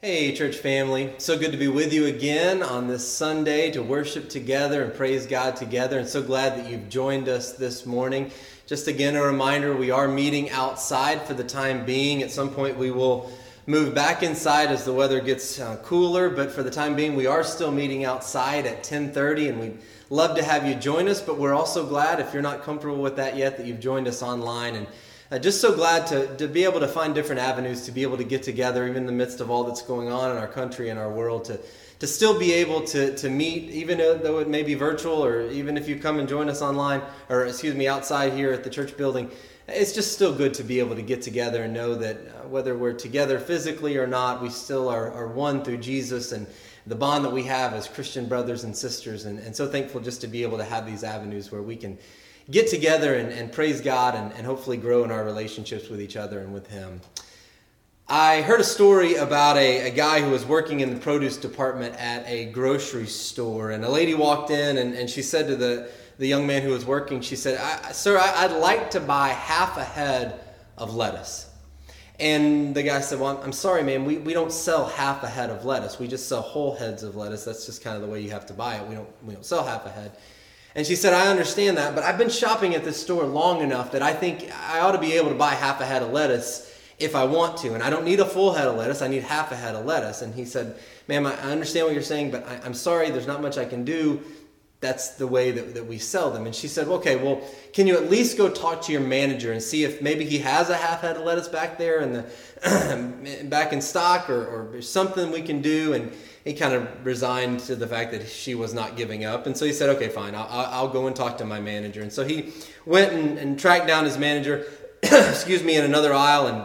Hey, church family. So good to be with you again on this Sunday to worship together and praise God together. And so glad that you've joined us this morning. Just again, a reminder we are meeting outside for the time being. At some point, we will move back inside as the weather gets uh, cooler, but for the time being, we are still meeting outside at 10:30 and we'd love to have you join us, but we're also glad if you're not comfortable with that yet that you've joined us online and uh, just so glad to, to be able to find different avenues to be able to get together, even in the midst of all that's going on in our country and our world, to, to still be able to, to meet, even though it may be virtual, or even if you come and join us online, or excuse me, outside here at the church building. It's just still good to be able to get together and know that uh, whether we're together physically or not, we still are, are one through Jesus and the bond that we have as Christian brothers and sisters. And, and so thankful just to be able to have these avenues where we can get together and, and praise God and, and hopefully grow in our relationships with each other and with Him. I heard a story about a, a guy who was working in the produce department at a grocery store, and a lady walked in and, and she said to the, the young man who was working, she said, I, Sir, I, I'd like to buy half a head of lettuce. And the guy said, Well, I'm sorry, man, we, we don't sell half a head of lettuce. We just sell whole heads of lettuce. That's just kind of the way you have to buy it. We don't, we don't sell half a head. And she said, I understand that, but I've been shopping at this store long enough that I think I ought to be able to buy half a head of lettuce if I want to. And I don't need a full head of lettuce, I need half a head of lettuce. And he said, Ma'am, I understand what you're saying, but I, am sorry, there's not much I can do. That's the way that, that we sell them. And she said, Okay, well, can you at least go talk to your manager and see if maybe he has a half head of lettuce back there and the back in stock or, or something we can do? And he kind of resigned to the fact that she was not giving up. And so he said, okay, fine, I'll, I'll go and talk to my manager. And so he went and, and tracked down his manager, excuse me, in another aisle. And,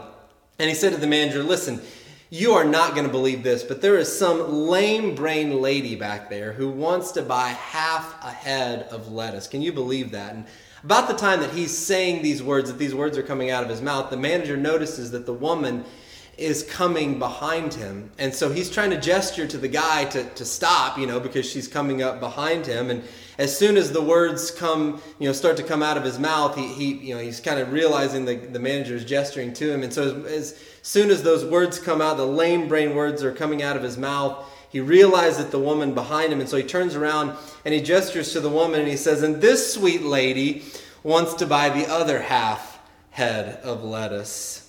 and he said to the manager, listen, you are not going to believe this, but there is some lame brain lady back there who wants to buy half a head of lettuce. Can you believe that? And about the time that he's saying these words, that these words are coming out of his mouth, the manager notices that the woman is coming behind him. And so he's trying to gesture to the guy to, to stop, you know, because she's coming up behind him. And as soon as the words come, you know, start to come out of his mouth, he, he you know, he's kind of realizing the, the manager is gesturing to him. And so as, as soon as those words come out, the lame brain words are coming out of his mouth, he realizes that the woman behind him. And so he turns around and he gestures to the woman and he says, and this sweet lady wants to buy the other half head of lettuce.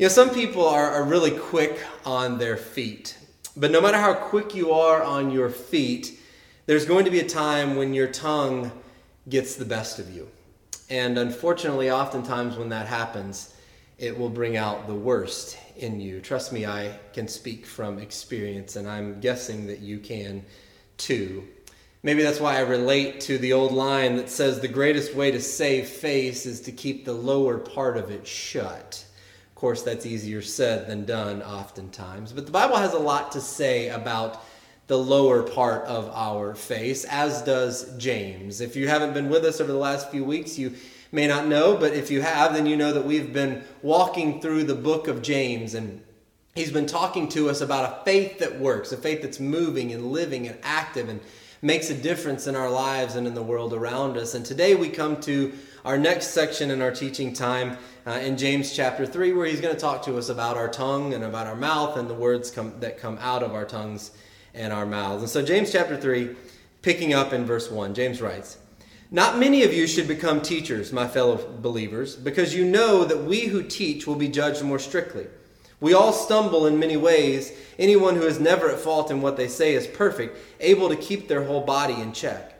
You know, some people are, are really quick on their feet. But no matter how quick you are on your feet, there's going to be a time when your tongue gets the best of you. And unfortunately, oftentimes when that happens, it will bring out the worst in you. Trust me, I can speak from experience, and I'm guessing that you can too. Maybe that's why I relate to the old line that says the greatest way to save face is to keep the lower part of it shut course, that's easier said than done oftentimes. But the Bible has a lot to say about the lower part of our face, as does James. If you haven't been with us over the last few weeks, you may not know, but if you have, then you know that we've been walking through the book of James and he's been talking to us about a faith that works, a faith that's moving and living and active and makes a difference in our lives and in the world around us. And today we come to our next section in our teaching time uh, in James chapter 3, where he's going to talk to us about our tongue and about our mouth and the words come, that come out of our tongues and our mouths. And so, James chapter 3, picking up in verse 1, James writes, Not many of you should become teachers, my fellow believers, because you know that we who teach will be judged more strictly. We all stumble in many ways. Anyone who is never at fault in what they say is perfect, able to keep their whole body in check.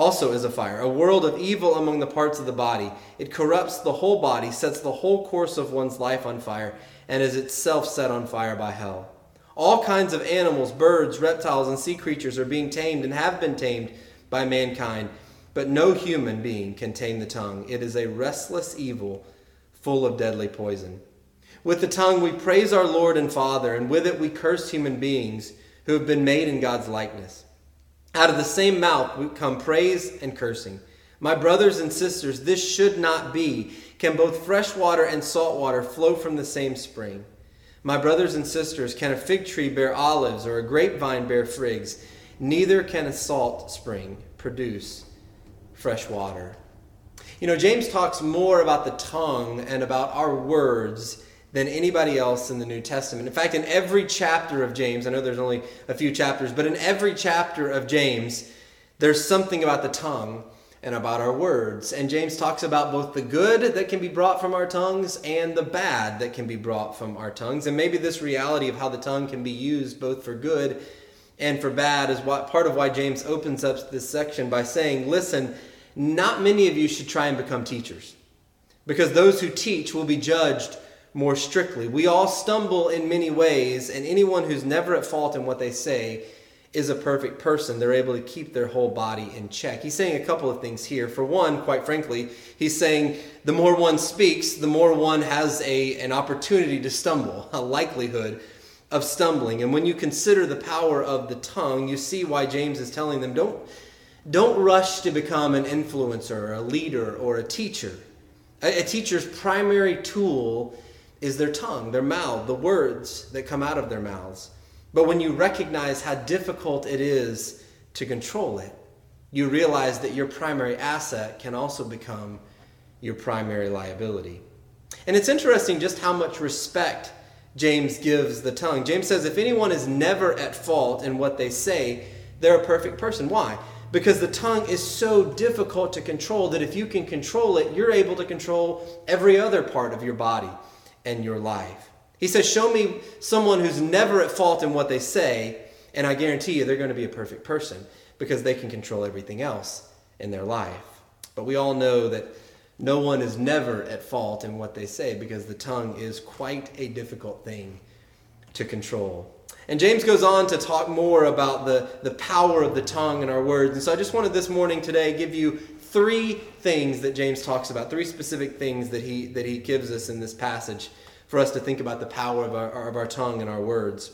also is a fire, a world of evil among the parts of the body. It corrupts the whole body, sets the whole course of one's life on fire, and is itself set on fire by hell. All kinds of animals, birds, reptiles, and sea creatures are being tamed and have been tamed by mankind, but no human being can tame the tongue. It is a restless evil full of deadly poison. With the tongue we praise our Lord and Father, and with it we curse human beings who have been made in God's likeness. Out of the same mouth come praise and cursing. My brothers and sisters, this should not be. Can both fresh water and salt water flow from the same spring? My brothers and sisters, can a fig tree bear olives or a grapevine bear figs? Neither can a salt spring produce fresh water. You know, James talks more about the tongue and about our words than anybody else in the New Testament. In fact, in every chapter of James, I know there's only a few chapters, but in every chapter of James, there's something about the tongue and about our words. And James talks about both the good that can be brought from our tongues and the bad that can be brought from our tongues. And maybe this reality of how the tongue can be used both for good and for bad is what part of why James opens up this section by saying, "Listen, not many of you should try and become teachers, because those who teach will be judged more strictly. We all stumble in many ways, and anyone who's never at fault in what they say is a perfect person. They're able to keep their whole body in check. He's saying a couple of things here. For one, quite frankly, he's saying the more one speaks, the more one has a, an opportunity to stumble, a likelihood of stumbling. And when you consider the power of the tongue, you see why James is telling them don't, don't rush to become an influencer, a leader, or a teacher. A, a teacher's primary tool is their tongue, their mouth, the words that come out of their mouths. But when you recognize how difficult it is to control it, you realize that your primary asset can also become your primary liability. And it's interesting just how much respect James gives the tongue. James says if anyone is never at fault in what they say, they're a perfect person. Why? Because the tongue is so difficult to control that if you can control it, you're able to control every other part of your body and your life. He says, Show me someone who's never at fault in what they say, and I guarantee you they're going to be a perfect person because they can control everything else in their life. But we all know that no one is never at fault in what they say because the tongue is quite a difficult thing to control. And James goes on to talk more about the, the power of the tongue and our words. And so I just wanted this morning today give you three things that James talks about, three specific things that he, that he gives us in this passage for us to think about the power of our, of our tongue and our words.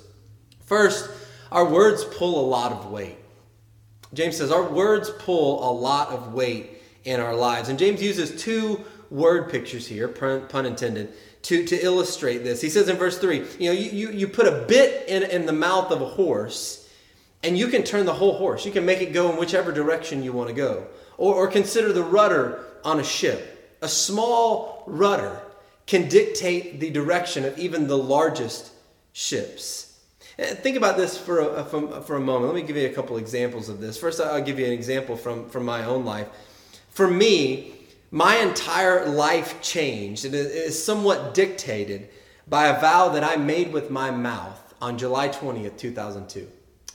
First, our words pull a lot of weight. James says our words pull a lot of weight in our lives. And James uses two word pictures here, pun, intended, to, to illustrate this. He says in verse 3, you know, you, you, you put a bit in, in the mouth of a horse, and you can turn the whole horse. You can make it go in whichever direction you want to go. Or, or consider the rudder on a ship. A small rudder can dictate the direction of even the largest ships. And think about this for a, for, for a moment. Let me give you a couple examples of this. First, I'll give you an example from, from my own life. For me, my entire life changed. It is somewhat dictated by a vow that I made with my mouth on July 20th, 2002,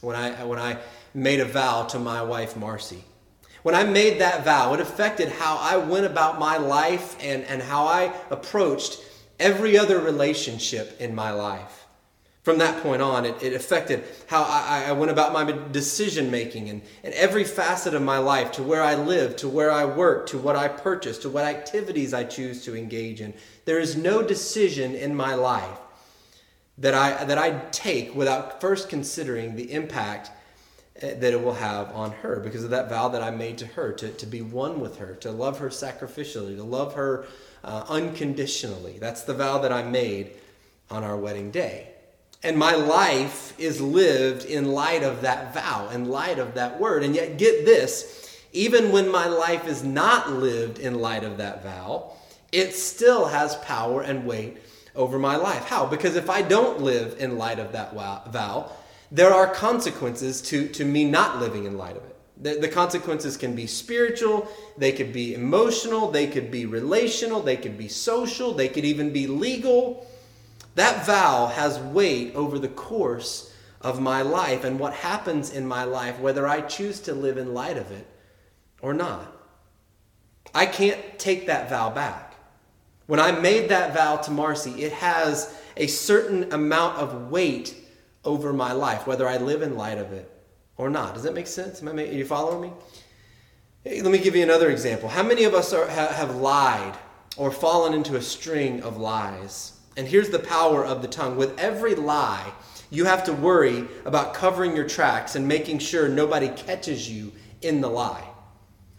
when I, when I made a vow to my wife, Marcy. When I made that vow, it affected how I went about my life and, and how I approached every other relationship in my life. From that point on, it, it affected how I, I went about my decision making and, and every facet of my life to where I live, to where I work, to what I purchase, to what activities I choose to engage in. There is no decision in my life that I, that I take without first considering the impact that it will have on her because of that vow that I made to her to, to be one with her, to love her sacrificially, to love her uh, unconditionally. That's the vow that I made on our wedding day. And my life is lived in light of that vow, in light of that word. And yet, get this even when my life is not lived in light of that vow, it still has power and weight over my life. How? Because if I don't live in light of that vow, there are consequences to, to me not living in light of it. The, the consequences can be spiritual, they could be emotional, they could be relational, they could be social, they could even be legal. That vow has weight over the course of my life and what happens in my life, whether I choose to live in light of it or not. I can't take that vow back. When I made that vow to Marcy, it has a certain amount of weight over my life, whether I live in light of it or not. Does that make sense? Am I, are you following me? Hey, let me give you another example. How many of us are, have lied or fallen into a string of lies? And here's the power of the tongue. With every lie You have to worry about covering your tracks and making sure nobody catches you in the lie.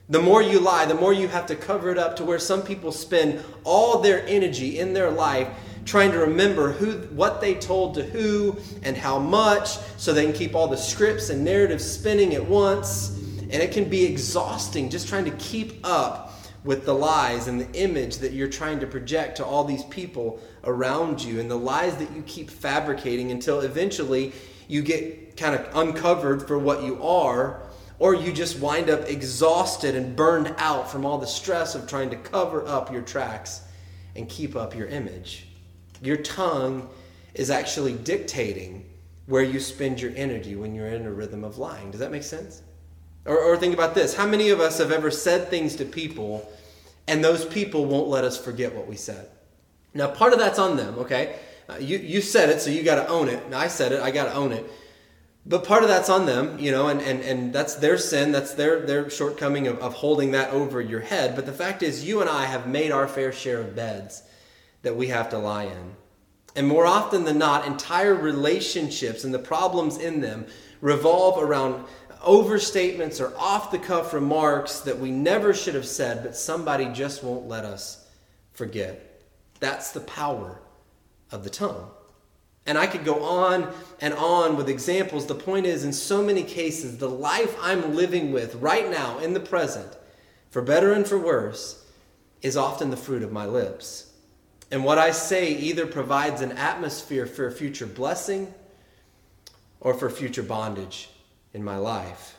The more you lie, the more you have to cover it up to where some people spend all their energy in their life trying to remember who what they told to who and how much so they can keep all the scripts and narratives spinning at once. And it can be exhausting just trying to keep up with the lies and the image that you're trying to project to all these people around you and the lies that you keep fabricating until eventually you get kind of uncovered for what you are or you just wind up exhausted and burned out from all the stress of trying to cover up your tracks and keep up your image. Your tongue is actually dictating where you spend your energy when you're in a rhythm of lying. Does that make sense? Or, or think about this how many of us have ever said things to people and those people won't let us forget what we said? Now, part of that's on them, okay? Uh, you, you said it, so you got to own it. I said it, I got to own it. But part of that's on them, you know, and, and, and that's their sin, that's their, their shortcoming of, of holding that over your head. But the fact is, you and I have made our fair share of beds that we have to lie in. And more often than not, entire relationships and the problems in them revolve around overstatements or off the cuff remarks that we never should have said, but somebody just won't let us forget. That's the power of the tongue. And I could go on and on with examples. The point is, in so many cases, the life I'm living with right now in the present, for better and for worse, is often the fruit of my lips. And what I say either provides an atmosphere for a future blessing or for future bondage in my life.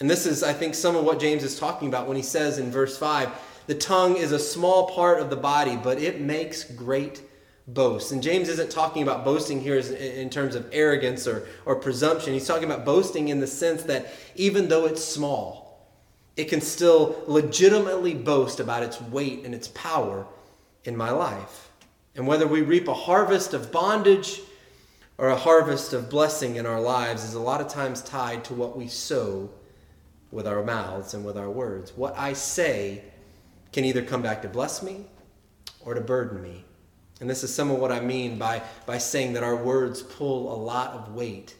And this is, I think, some of what James is talking about when he says in verse 5 the tongue is a small part of the body, but it makes great boasts. And James isn't talking about boasting here in terms of arrogance or, or presumption. He's talking about boasting in the sense that even though it's small, it can still legitimately boast about its weight and its power in my life. And whether we reap a harvest of bondage or a harvest of blessing in our lives is a lot of times tied to what we sow with our mouths and with our words. What I say can either come back to bless me or to burden me. And this is some of what I mean by, by saying that our words pull a lot of weight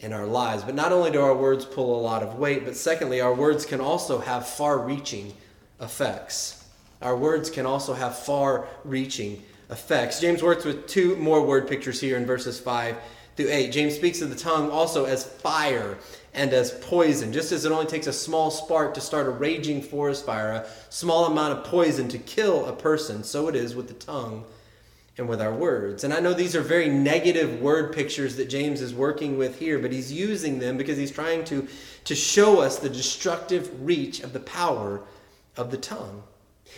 in our lives. But not only do our words pull a lot of weight, but secondly, our words can also have far reaching effects. Our words can also have far reaching effects. James works with two more word pictures here in verses 5 through 8. James speaks of the tongue also as fire and as poison. Just as it only takes a small spark to start a raging forest fire, a small amount of poison to kill a person, so it is with the tongue and with our words. And I know these are very negative word pictures that James is working with here, but he's using them because he's trying to, to show us the destructive reach of the power of the tongue.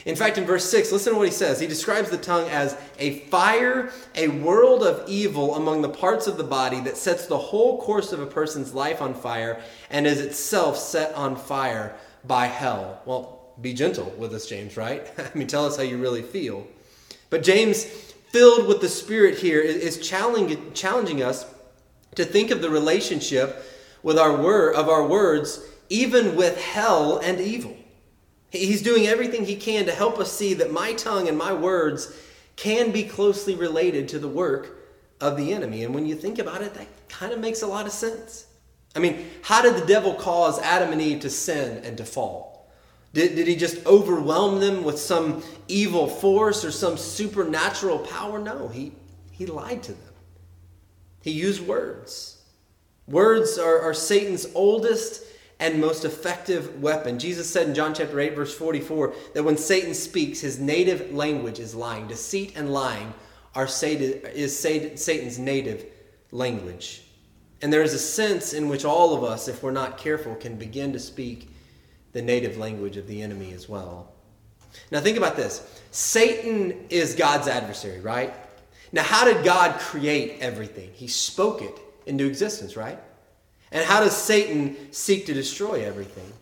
In fact, in verse 6, listen to what he says. He describes the tongue as a fire, a world of evil among the parts of the body that sets the whole course of a person's life on fire and is itself set on fire by hell. Well, be gentle with us, James, right? I mean, tell us how you really feel. But James, filled with the Spirit here, is challenging, us to think of the relationship with our word, of our words, even with hell and evil. He's doing everything he can to help us see that my tongue and my words can be closely related to the work of the enemy. And when you think about it, that kind of makes a lot of sense. I mean, how did the devil cause Adam and Eve to sin and to fall? Did, did he just overwhelm them with some evil force or some supernatural power? No, he, he lied to them. He used words. Words are, are Satan's oldest and most effective weapon. Jesus said in John chapter 8, verse 44, that when Satan speaks, his native language is lying. Deceit and lying are is Satan's native language. And there is a sense in which all of us, if we're not careful, can begin to speak the native language of the enemy as well. Now, think about this Satan is God's adversary, right? Now, how did God create everything? He spoke it into existence, right? And how does Satan seek to destroy everything?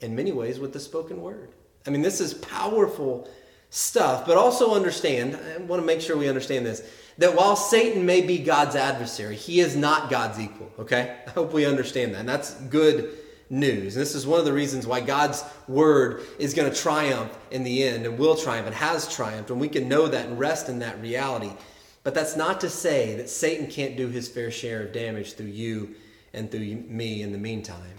In many ways, with the spoken word. I mean, this is powerful stuff, but also understand, I want to make sure we understand this, that while Satan may be God's adversary, he is not God's equal, okay? I hope we understand that. And that's good news. And this is one of the reasons why God's word is going to triumph in the end and will triumph and has triumphed. And we can know that and rest in that reality But that's not to say that Satan can't do his fair share of damage through you and through me in the meantime.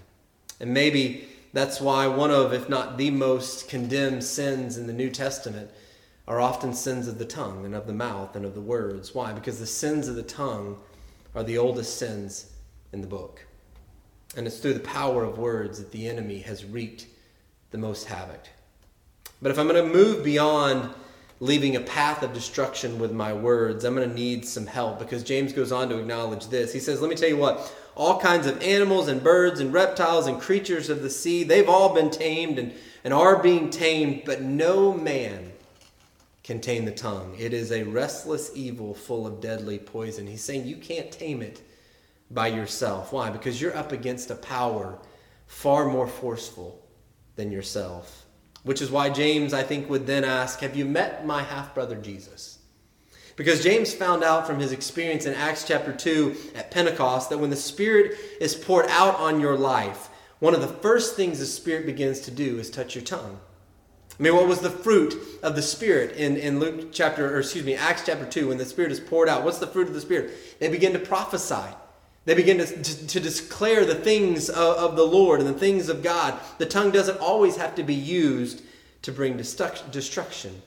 And maybe that's why one of, if not the most condemned sins in the New Testament are often sins of the tongue and of the mouth and of the words. Why? Because the sins of the tongue are the oldest sins in the book. And it's through the power of words that the enemy has wreaked the most havoc. But if I'm going to move beyond leaving a path of destruction with my words, I'm going to need some help because James goes on to acknowledge this. He says, Let me tell you what, all kinds of animals and birds and reptiles and creatures of the sea, they've all been tamed and, and are being tamed, but no man can tame the tongue. It is a restless evil full of deadly poison. He's saying you can't tame it by yourself. Why? Because you're up against a power far more forceful than yourself. Which is why James, I think, would then ask, Have you met my half brother Jesus? Because James found out from his experience in Acts chapter 2 at Pentecost that when the Spirit is poured out on your life, one of the first things the Spirit begins to do is touch your tongue. I mean, what was the fruit of the Spirit in, in Luke chapter, or excuse me, Acts chapter 2, when the Spirit is poured out? What's the fruit of the Spirit? They begin to prophesy. They begin to, to, to declare the things of, of, the Lord and the things of God. The tongue doesn't always have to be used to bring destruction.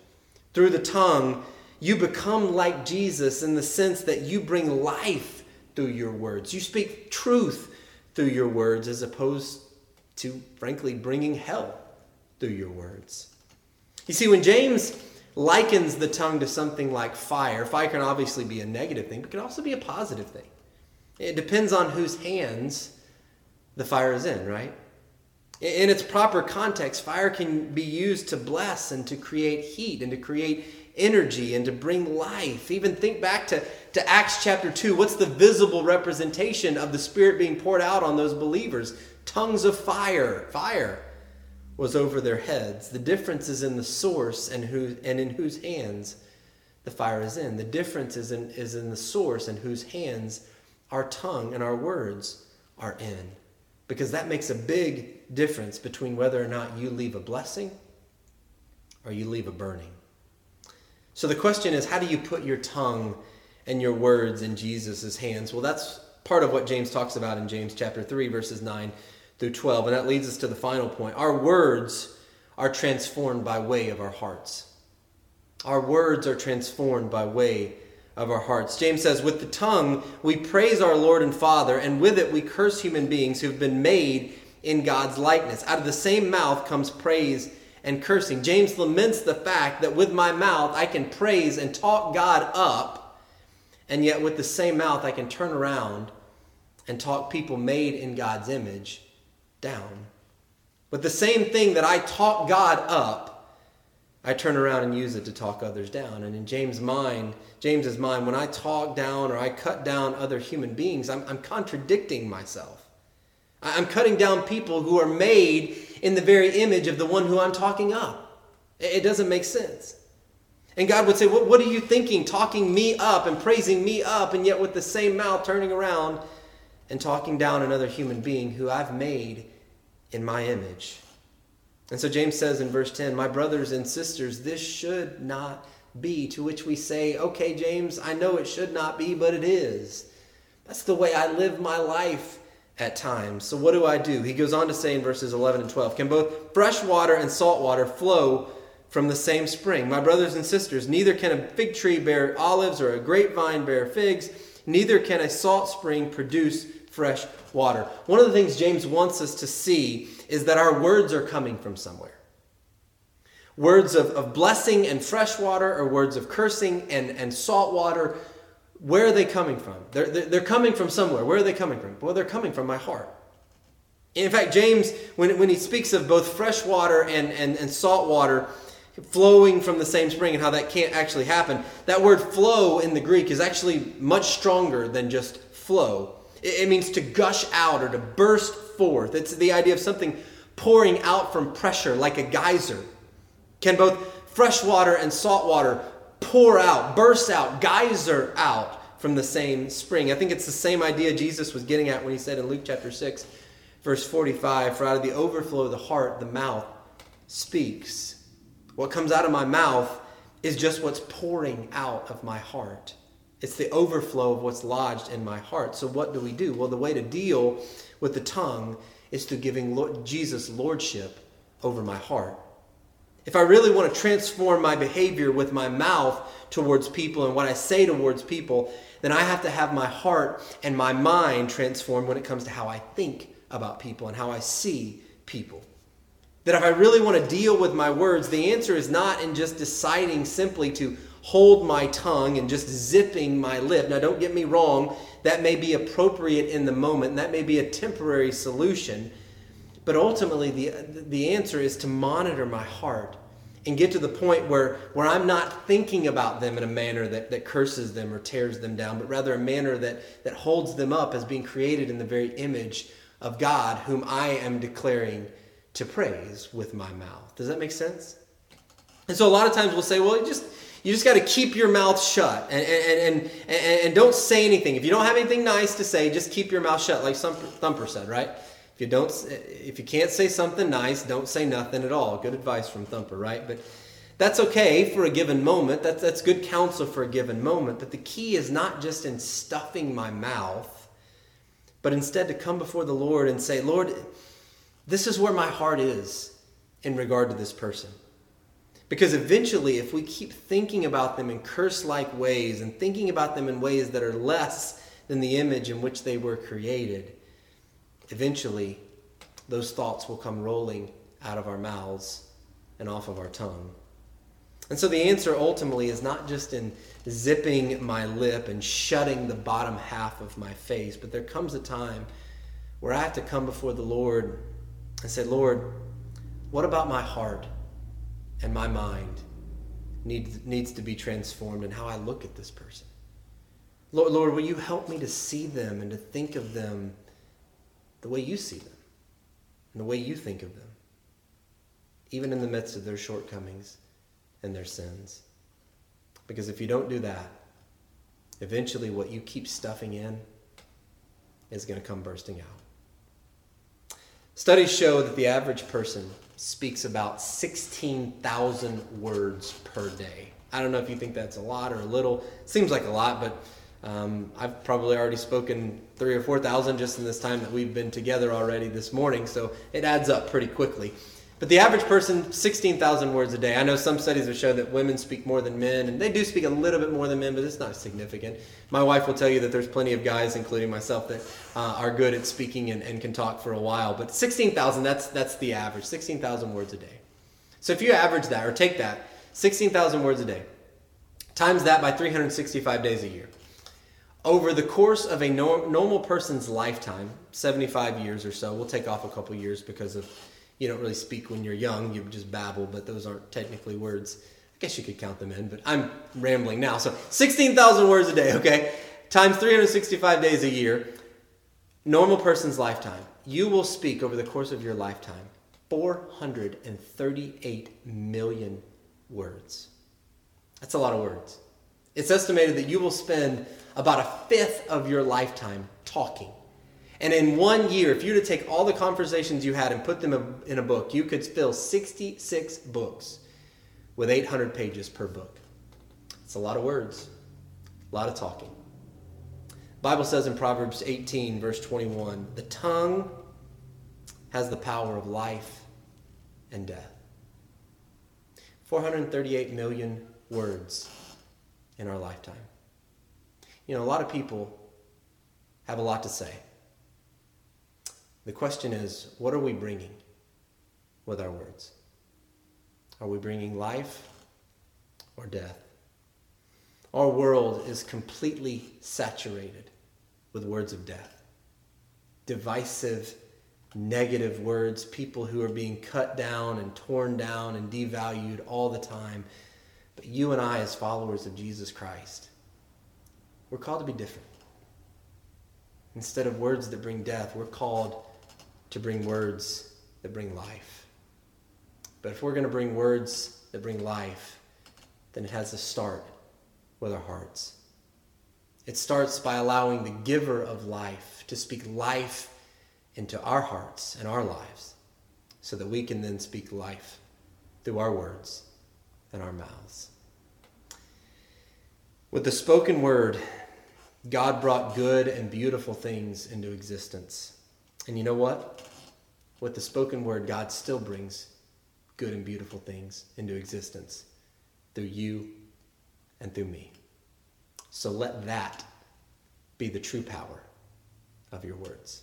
Through the tongue, you become like Jesus in the sense that you bring life through your words. You speak truth through your words as opposed to, frankly, bringing hell through your words. You see, when James likens the tongue to something like fire, fire can obviously be a negative thing, but can also be a positive thing. It depends on whose hands the fire is in, right? In its proper context, fire can be used to bless and to create heat and to create energy and to bring life. Even think back to, to Acts chapter 2. What's the visible representation of the Spirit being poured out on those believers? Tongues of fire. Fire was over their heads. The difference is in the source and, who, and in whose hands the fire is in. The difference is in, is in the source and whose hands our tongue and our words are in. Because that makes a big difference between whether or not you leave a blessing or you leave a burning. So the question is how do you put your tongue and your words in Jesus' hands? Well, that's part of what James talks about in James chapter 3, verses 9 through 12. And that leads us to the final point. Our words are transformed by way of our hearts. Our words are transformed by way of our hearts. James says, With the tongue we praise our Lord and Father, and with it we curse human beings who've been made in God's likeness. Out of the same mouth comes praise and cursing. James laments the fact that with my mouth I can praise and talk God up, and yet with the same mouth I can turn around and talk people made in God's image down. But the same thing that I talk God up, I turn around and use it to talk others down. And in James' mind, James's mind, when I talk down or I cut down other human beings, I'm, I'm contradicting myself. I'm cutting down people who are made in the very image of the one who I'm talking up. It doesn't make sense. And God would say, what, what are you thinking, talking me up and praising me up, and yet with the same mouth turning around and talking down another human being who I've made in my image. And so James says in verse 10, My brothers and sisters, this should not be. To which we say, Okay, James, I know it should not be, but it is. That's the way I live my life at times. So what do I do? He goes on to say in verses 11 and 12 Can both fresh water and salt water flow from the same spring? My brothers and sisters, neither can a fig tree bear olives or a grapevine bear figs, neither can a salt spring produce fresh water. One of the things James wants us to see is that our words are coming from somewhere. Words of, of blessing and fresh water, or words of cursing and, and salt water. Where are they coming from? They're, they're coming from somewhere. Where are they coming from? Well, they're coming from my heart. In fact, James, when, when he speaks of both fresh water and, and, and salt water flowing from the same spring and how that can't actually happen, that word flow in the Greek is actually much stronger than just flow. It means to gush out or to burst forth. It's the idea of something pouring out from pressure like a geyser. Can both fresh water and salt water pour out, burst out, geyser out from the same spring? I think it's the same idea Jesus was getting at when he said in Luke chapter 6, verse 45 For out of the overflow of the heart, the mouth speaks. What comes out of my mouth is just what's pouring out of my heart. It's the overflow of what's lodged in my heart. So, what do we do? Well, the way to deal with the tongue is through giving Lord, Jesus lordship over my heart. If I really want to transform my behavior with my mouth towards people and what I say towards people, then I have to have my heart and my mind transformed when it comes to how I think about people and how I see people. That if I really want to deal with my words, the answer is not in just deciding simply to hold my tongue and just zipping my lip. Now, don't get me wrong, that may be appropriate in the moment, and that may be a temporary solution. But ultimately, the, the answer is to monitor my heart and get to the point where, where I'm not thinking about them in a manner that, that curses them or tears them down, but rather a manner that, that holds them up as being created in the very image of God, whom I am declaring to praise with my mouth. Does that make sense? And so a lot of times we'll say, well, you just you just got to keep your mouth shut and, and, and, and, and don't say anything. If you don't have anything nice to say, just keep your mouth shut, like Thumper said, right? You don't, if you can't say something nice, don't say nothing at all. Good advice from Thumper, right? But that's okay for a given moment. That's, that's good counsel for a given moment. But the key is not just in stuffing my mouth, but instead to come before the Lord and say, Lord, this is where my heart is in regard to this person. Because eventually, if we keep thinking about them in curse like ways and thinking about them in ways that are less than the image in which they were created, eventually those thoughts will come rolling out of our mouths and off of our tongue. And so the answer ultimately is not just in zipping my lip and shutting the bottom half of my face, but there comes a time where I have to come before the Lord and say, Lord, what about my heart? and my mind needs, needs to be transformed in how I look at this person. Lord, Lord, will you help me to see them and to think of them the way you see them and the way you think of them, even in the midst of their shortcomings and their sins? Because if you don't do that, eventually what you keep stuffing in is going to come bursting out. Studies show that the average person speaks about 16,000 words per day. I don't know if you think that's a lot or a little. Seems like a lot, but um, I've probably already spoken three or 4,000 just in this time that we've been together already this morning, so it adds up pretty quickly. But the average person, 16,000 words a day. I know some studies have shown that women speak more than men, and they do speak a little bit more than men, but it's not significant. My wife will tell you that there's plenty of guys, including myself, that uh, are good at speaking and, and can talk for a while. But 16,000, that's, that's the average, 16,000 words a day. So if you average that, or take that, 16,000 words a day, times that by 365 days a year. Over the course of a normal person's lifetime, 75 years or so, we'll take off a couple years because of you don't really speak when you're young, you just babble, but those aren't technically words. I guess you could count them in, but I'm rambling now. So 16,000 words a day, okay? Times 365 days a year, normal person's lifetime. You will speak over the course of your lifetime 438 million words. That's a lot of words. It's estimated that you will spend about a fifth of your lifetime talking. And in one year, if you were to take all the conversations you had and put them in a book, you could fill 66 books with 800 pages per book. It's a lot of words, a lot of talking. The Bible says in Proverbs 18, verse 21, the tongue has the power of life and death. 438 million words in our lifetime. You know, a lot of people have a lot to say. The question is, what are we bringing with our words? Are we bringing life or death? Our world is completely saturated with words of death. Divisive, negative words, people who are being cut down and torn down and devalued all the time. But you and I, as followers of Jesus Christ, we're called to be different. Instead of words that bring death, we're called to bring words that bring life. But if we're going to bring words that bring life, then it has to start with our hearts. It starts by allowing the giver of life to speak life into our hearts and our lives so that we can then speak life through our words and our mouths. With the spoken word, God brought good and beautiful things into existence. And you know what? With the spoken word, God still brings good and beautiful things into existence through you and through me. So let that be the true power of your words.